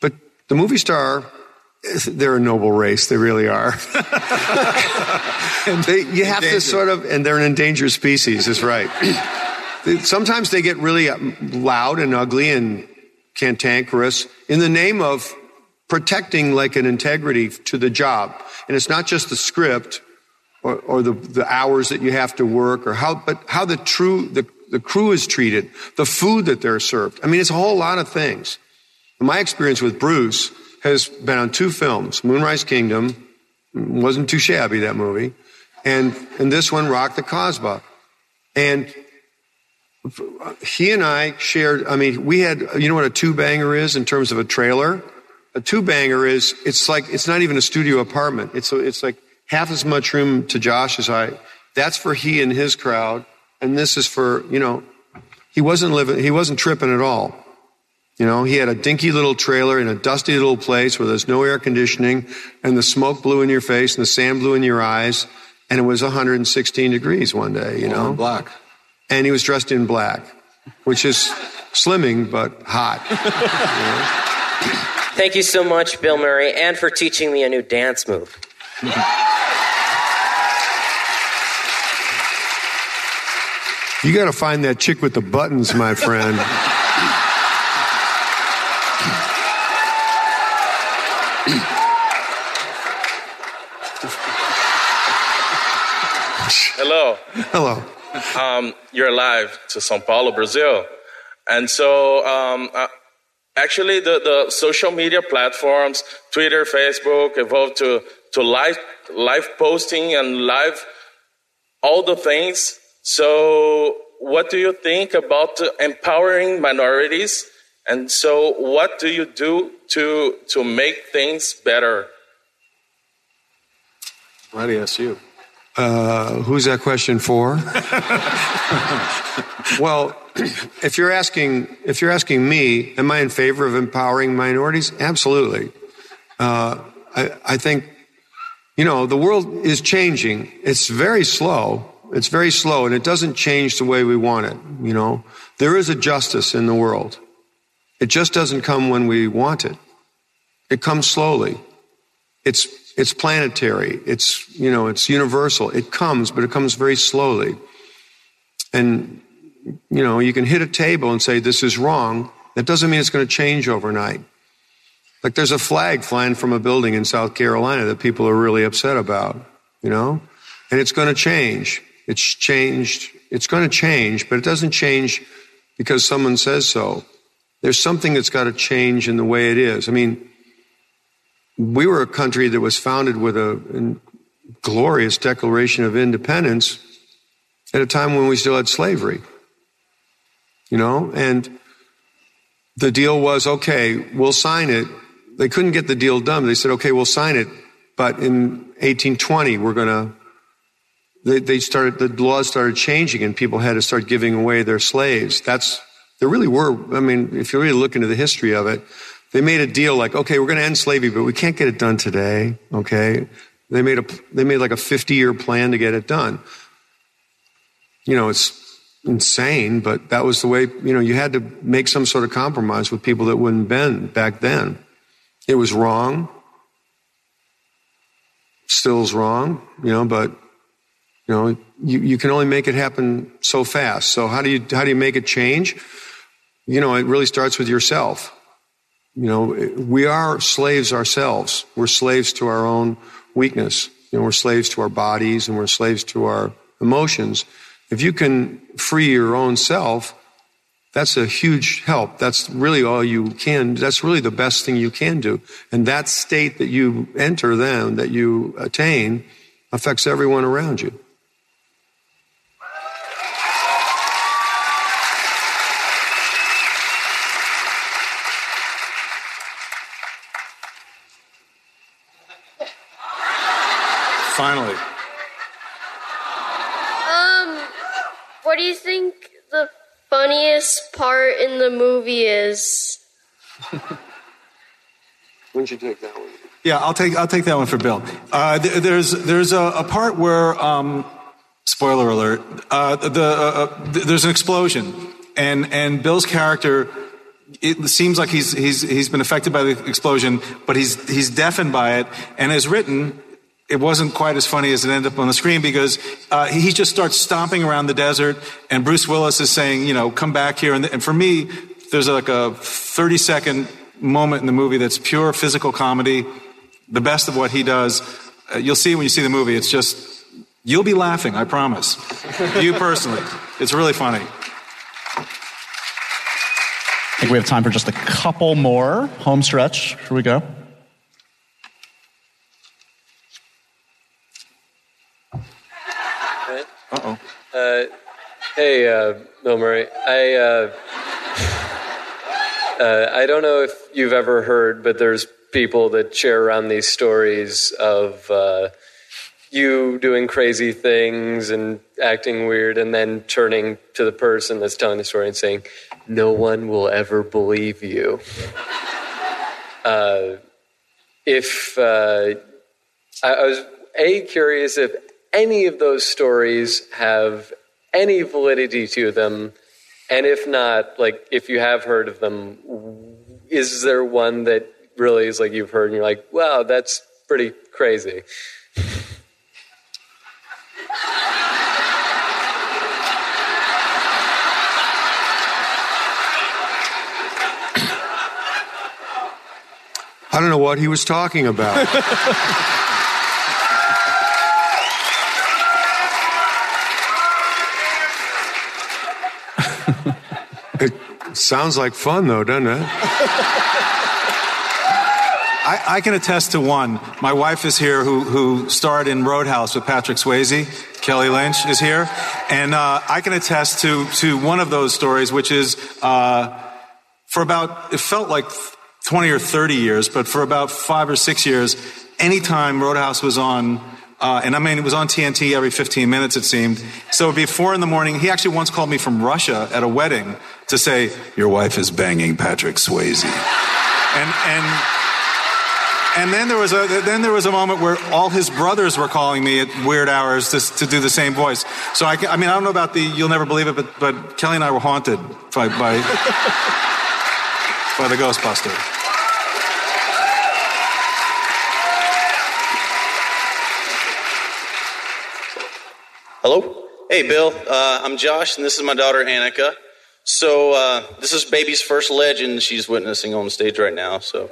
B: But the movie star, they're a noble race. They really are. and they, you have to sort of, and they're an endangered species, is right. Sometimes they get really uh, loud and ugly and cantankerous in the name of protecting like an integrity to the job. And it's not just the script or, or the, the hours that you have to work or how, but how the true, the the crew is treated, the food that they're served. I mean, it's a whole lot of things. My experience with Bruce has been on two films Moonrise Kingdom, wasn't too shabby, that movie, and, and this one, Rock the Kasbah. And he and I shared, I mean, we had, you know what a two banger is in terms of a trailer? a two banger is it's like it's not even a studio apartment. It's a, it's like half as much room to Josh as I. That's for he and his crowd, and this is for you know. He wasn't living. He wasn't tripping at all. You know, he had a dinky little trailer in a dusty little place where there's no air conditioning, and the smoke blew in your face and the sand blew in your eyes, and it was 116 degrees one day. You know,
C: black.
B: and he was dressed in black, which is slimming but hot.
J: Thank you so much, Bill Murray, and for teaching me a new dance move.
B: You got to find that chick with the buttons, my friend.
E: Hello.
B: Hello.
E: Um, you're live to Sao Paulo, Brazil. And so, um, uh, actually, the, the social media platforms, Twitter, Facebook, evolved to, to live, live posting and live all the things. So, what do you think about empowering minorities? And so, what do you do to, to make things better?
C: Why do you ask you?
B: Uh, who's that question for? well, if you're asking if you're asking me, am I in favor of empowering minorities? Absolutely. Uh, I, I think you know the world is changing. It's very slow. It's very slow, and it doesn't change the way we want it. You know, there is a justice in the world. It just doesn't come when we want it. It comes slowly. It's it's planetary. It's, you know, it's universal. It comes, but it comes very slowly. And, you know, you can hit a table and say, this is wrong. That doesn't mean it's going to change overnight. Like there's a flag flying from a building in South Carolina that people are really upset about, you know? And it's going to change. It's changed. It's going to change, but it doesn't change because someone says so. There's something that's got to change in the way it is. I mean, we were a country that was founded with a, glorious declaration of independence at a time when we still had slavery. You know, and the deal was okay, we'll sign it. They couldn't get the deal done. They said, okay, we'll sign it. But in 1820, we're going to, they, they started, the laws started changing and people had to start giving away their slaves. That's, there really were, I mean, if you really look into the history of it, they made a deal like, okay, we're going to end slavery, but we can't get it done today. Okay. They made a, they made like a 50 year plan to get it done. You know, it's insane, but that was the way, you know, you had to make some sort of compromise with people that wouldn't bend back then. It was wrong. Still is wrong, you know, but, you know, you, you can only make it happen so fast. So how do you, how do you make it change? You know, it really starts with yourself. You know, we are slaves ourselves. We're slaves to our own weakness. You know, we're slaves to our bodies and we're slaves to our emotions. If you can free your own self, that's a huge help. That's really all you can. That's really the best thing you can do. And that state that you enter then, that you attain, affects everyone around you.
C: Finally.
K: Um, what do you think the funniest part in the movie is?
B: Why don't you take that one?
C: Yeah, I'll take I'll take that one for Bill. Uh, th- there's there's a, a part where um, spoiler alert. Uh, the uh, uh, th- there's an explosion, and and Bill's character. It seems like he's he's he's been affected by the explosion, but he's he's deafened by it, and as written. It wasn't quite as funny as it ended up on the screen because uh, he just starts stomping around the desert, and Bruce Willis is saying, "You know, come back here." And, and for me, there's like a 30 second moment in the movie that's pure physical comedy, the best of what he does. Uh, you'll see when you see the movie. It's just, you'll be laughing, I promise. you personally. It's really funny.
D: I think we have time for just a couple more. Home stretch. Here we go.
C: Uh-oh.
L: Uh, hey, uh, Bill Murray. I uh, uh, I don't know if you've ever heard, but there's people that share around these stories of uh, you doing crazy things and acting weird, and then turning to the person that's telling the story and saying, "No one will ever believe you." Uh, if uh, I, I was a curious if any of those stories have any validity to them, and if not, like if you have heard of them, is there one that really is like you've heard and you're like, wow, that's pretty crazy?
B: I don't know what he was talking about. it sounds like fun, though, doesn't it?
C: I, I can attest to one. My wife is here who, who starred in Roadhouse with Patrick Swayze. Kelly Lynch is here. And uh, I can attest to, to one of those stories, which is uh, for about, it felt like 20 or 30 years, but for about five or six years, anytime Roadhouse was on, uh, and I mean, it was on TNT every 15 minutes, it seemed. So it'd be four in the morning. He actually once called me from Russia at a wedding to say, Your wife is banging Patrick Swayze. and, and, and then there was a then there was a moment where all his brothers were calling me at weird hours to, to do the same voice. So I, I mean I don't know about the you'll never believe it, but but Kelly and I were haunted by by, by the Ghostbuster.
M: Hello? Hey, Bill. Uh, I'm Josh, and this is my daughter, Annika. So, uh, this is baby's first legend she's witnessing on stage right now. So,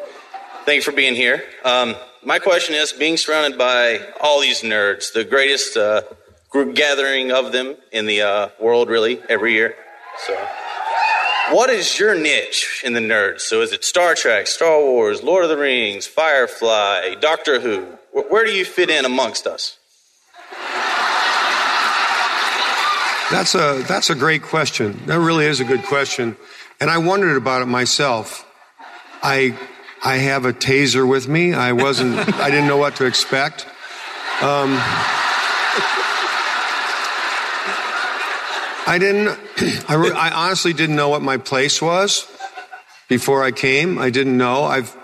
M: thank you for being here. Um, my question is being surrounded by all these nerds, the greatest uh, group gathering of them in the uh, world, really, every year. So, what is your niche in the nerds? So, is it Star Trek, Star Wars, Lord of the Rings, Firefly, Doctor Who? Where do you fit in amongst us?
B: That's a that's a great question. That really is a good question, and I wondered about it myself. I I have a taser with me. I wasn't. I didn't know what to expect. Um, I didn't. I, re- I honestly didn't know what my place was before I came. I didn't know. I've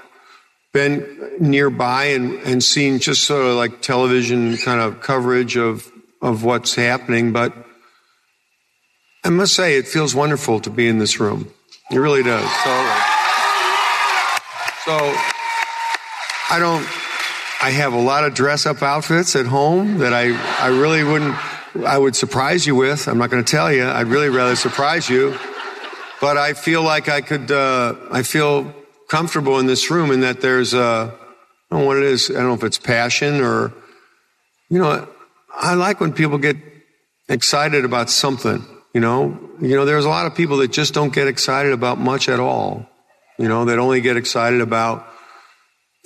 B: been nearby and, and seen just sort of like television kind of coverage of of what's happening, but I must say, it feels wonderful to be in this room. It really does. So, so I don't. I have a lot of dress-up outfits at home that I I really wouldn't. I would surprise you with. I'm not going to tell you. I'd really rather surprise you. But I feel like I could. Uh, I feel comfortable in this room in that there's. Uh, I don't know what it is. I don't know if it's passion or. You know, I like when people get excited about something. You know, you know, there's a lot of people that just don't get excited about much at all. You know, that only get excited about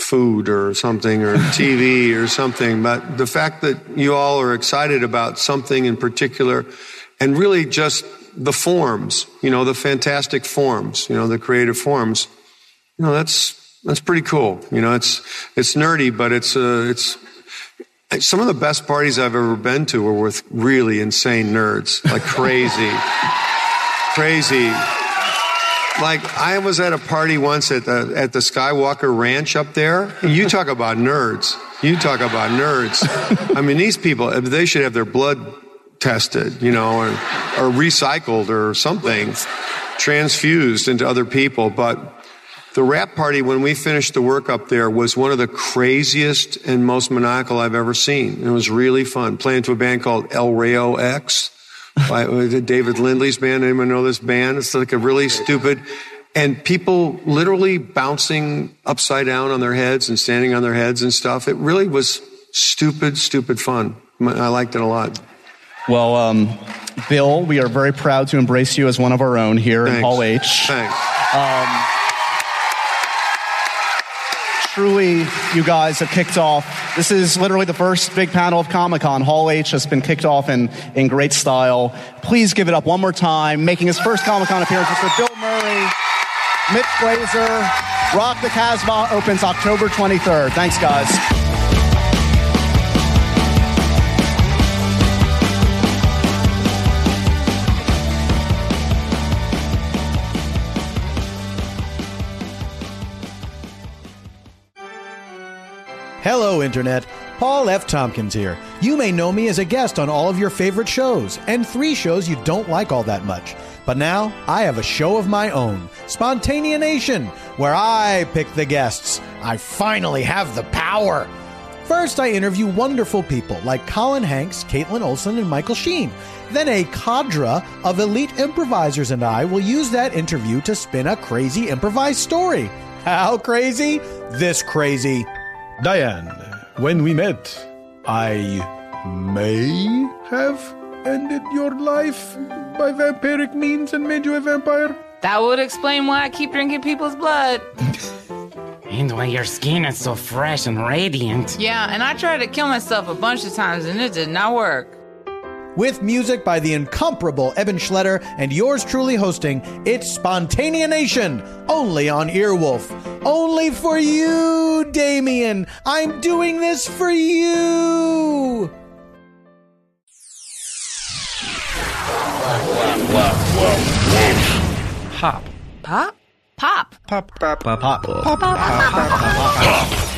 B: food or something or TV or something. But the fact that you all are excited about something in particular and really just the forms, you know, the fantastic forms, you know, the creative forms, you know, that's, that's pretty cool. You know, it's, it's nerdy, but it's, uh, it's, some of the best parties I've ever been to were with really insane nerds, like crazy, crazy. Like I was at a party once at the at the Skywalker Ranch up there. You talk about nerds. You talk about nerds. I mean, these people they should have their blood tested, you know, or, or recycled or something, transfused into other people. But the wrap party, when we finished the work up there, was one of the craziest and most maniacal I've ever seen. It was really fun. Playing to a band called El Rayo X, by David Lindley's band. Anyone know this band? It's like a really stupid, and people literally bouncing upside down on their heads and standing on their heads and stuff. It really was stupid, stupid fun. I liked it a lot.
D: Well, um, Bill, we are very proud to embrace you as one of our own here
B: Thanks.
D: in Hall H.
B: Thanks.
D: Um, truly, you guys have kicked off. This is literally the first big panel of Comic Con. Hall H has been kicked off in, in great style. Please give it up one more time. Making his first Comic Con appearance, Mr. Bill Murray, Mitch Glazer, Rock the Kasbah opens October 23rd. Thanks, guys.
N: Hello, Internet. Paul F. Tompkins here. You may know me as a guest on all of your favorite shows, and three shows you don't like all that much. But now I have a show of my own, Spontaneanation, where I pick the guests. I finally have the power. First, I interview wonderful people like Colin Hanks, Kaitlin Olson, and Michael Sheen. Then a cadre of elite improvisers and I will use that interview to spin a crazy improvised story. How crazy? This crazy.
O: Diane, when we met, I may have ended your life by vampiric means and made you a vampire.
P: That would explain why I keep drinking people's blood.
Q: And why your skin is so fresh and radiant.
P: Yeah, and I tried to kill myself a bunch of times and it did not work.
N: With music by the incomparable Eban Schletter and yours truly hosting, it's Spontaneanation, only on Earwolf. Only for you, Damien. I'm doing this for you.
Q: Pop.
P: Pop? Pop.
Q: Pop. Pop. Pop? Pop. Pop. Pop. Pop. Pop. Pop. Pop.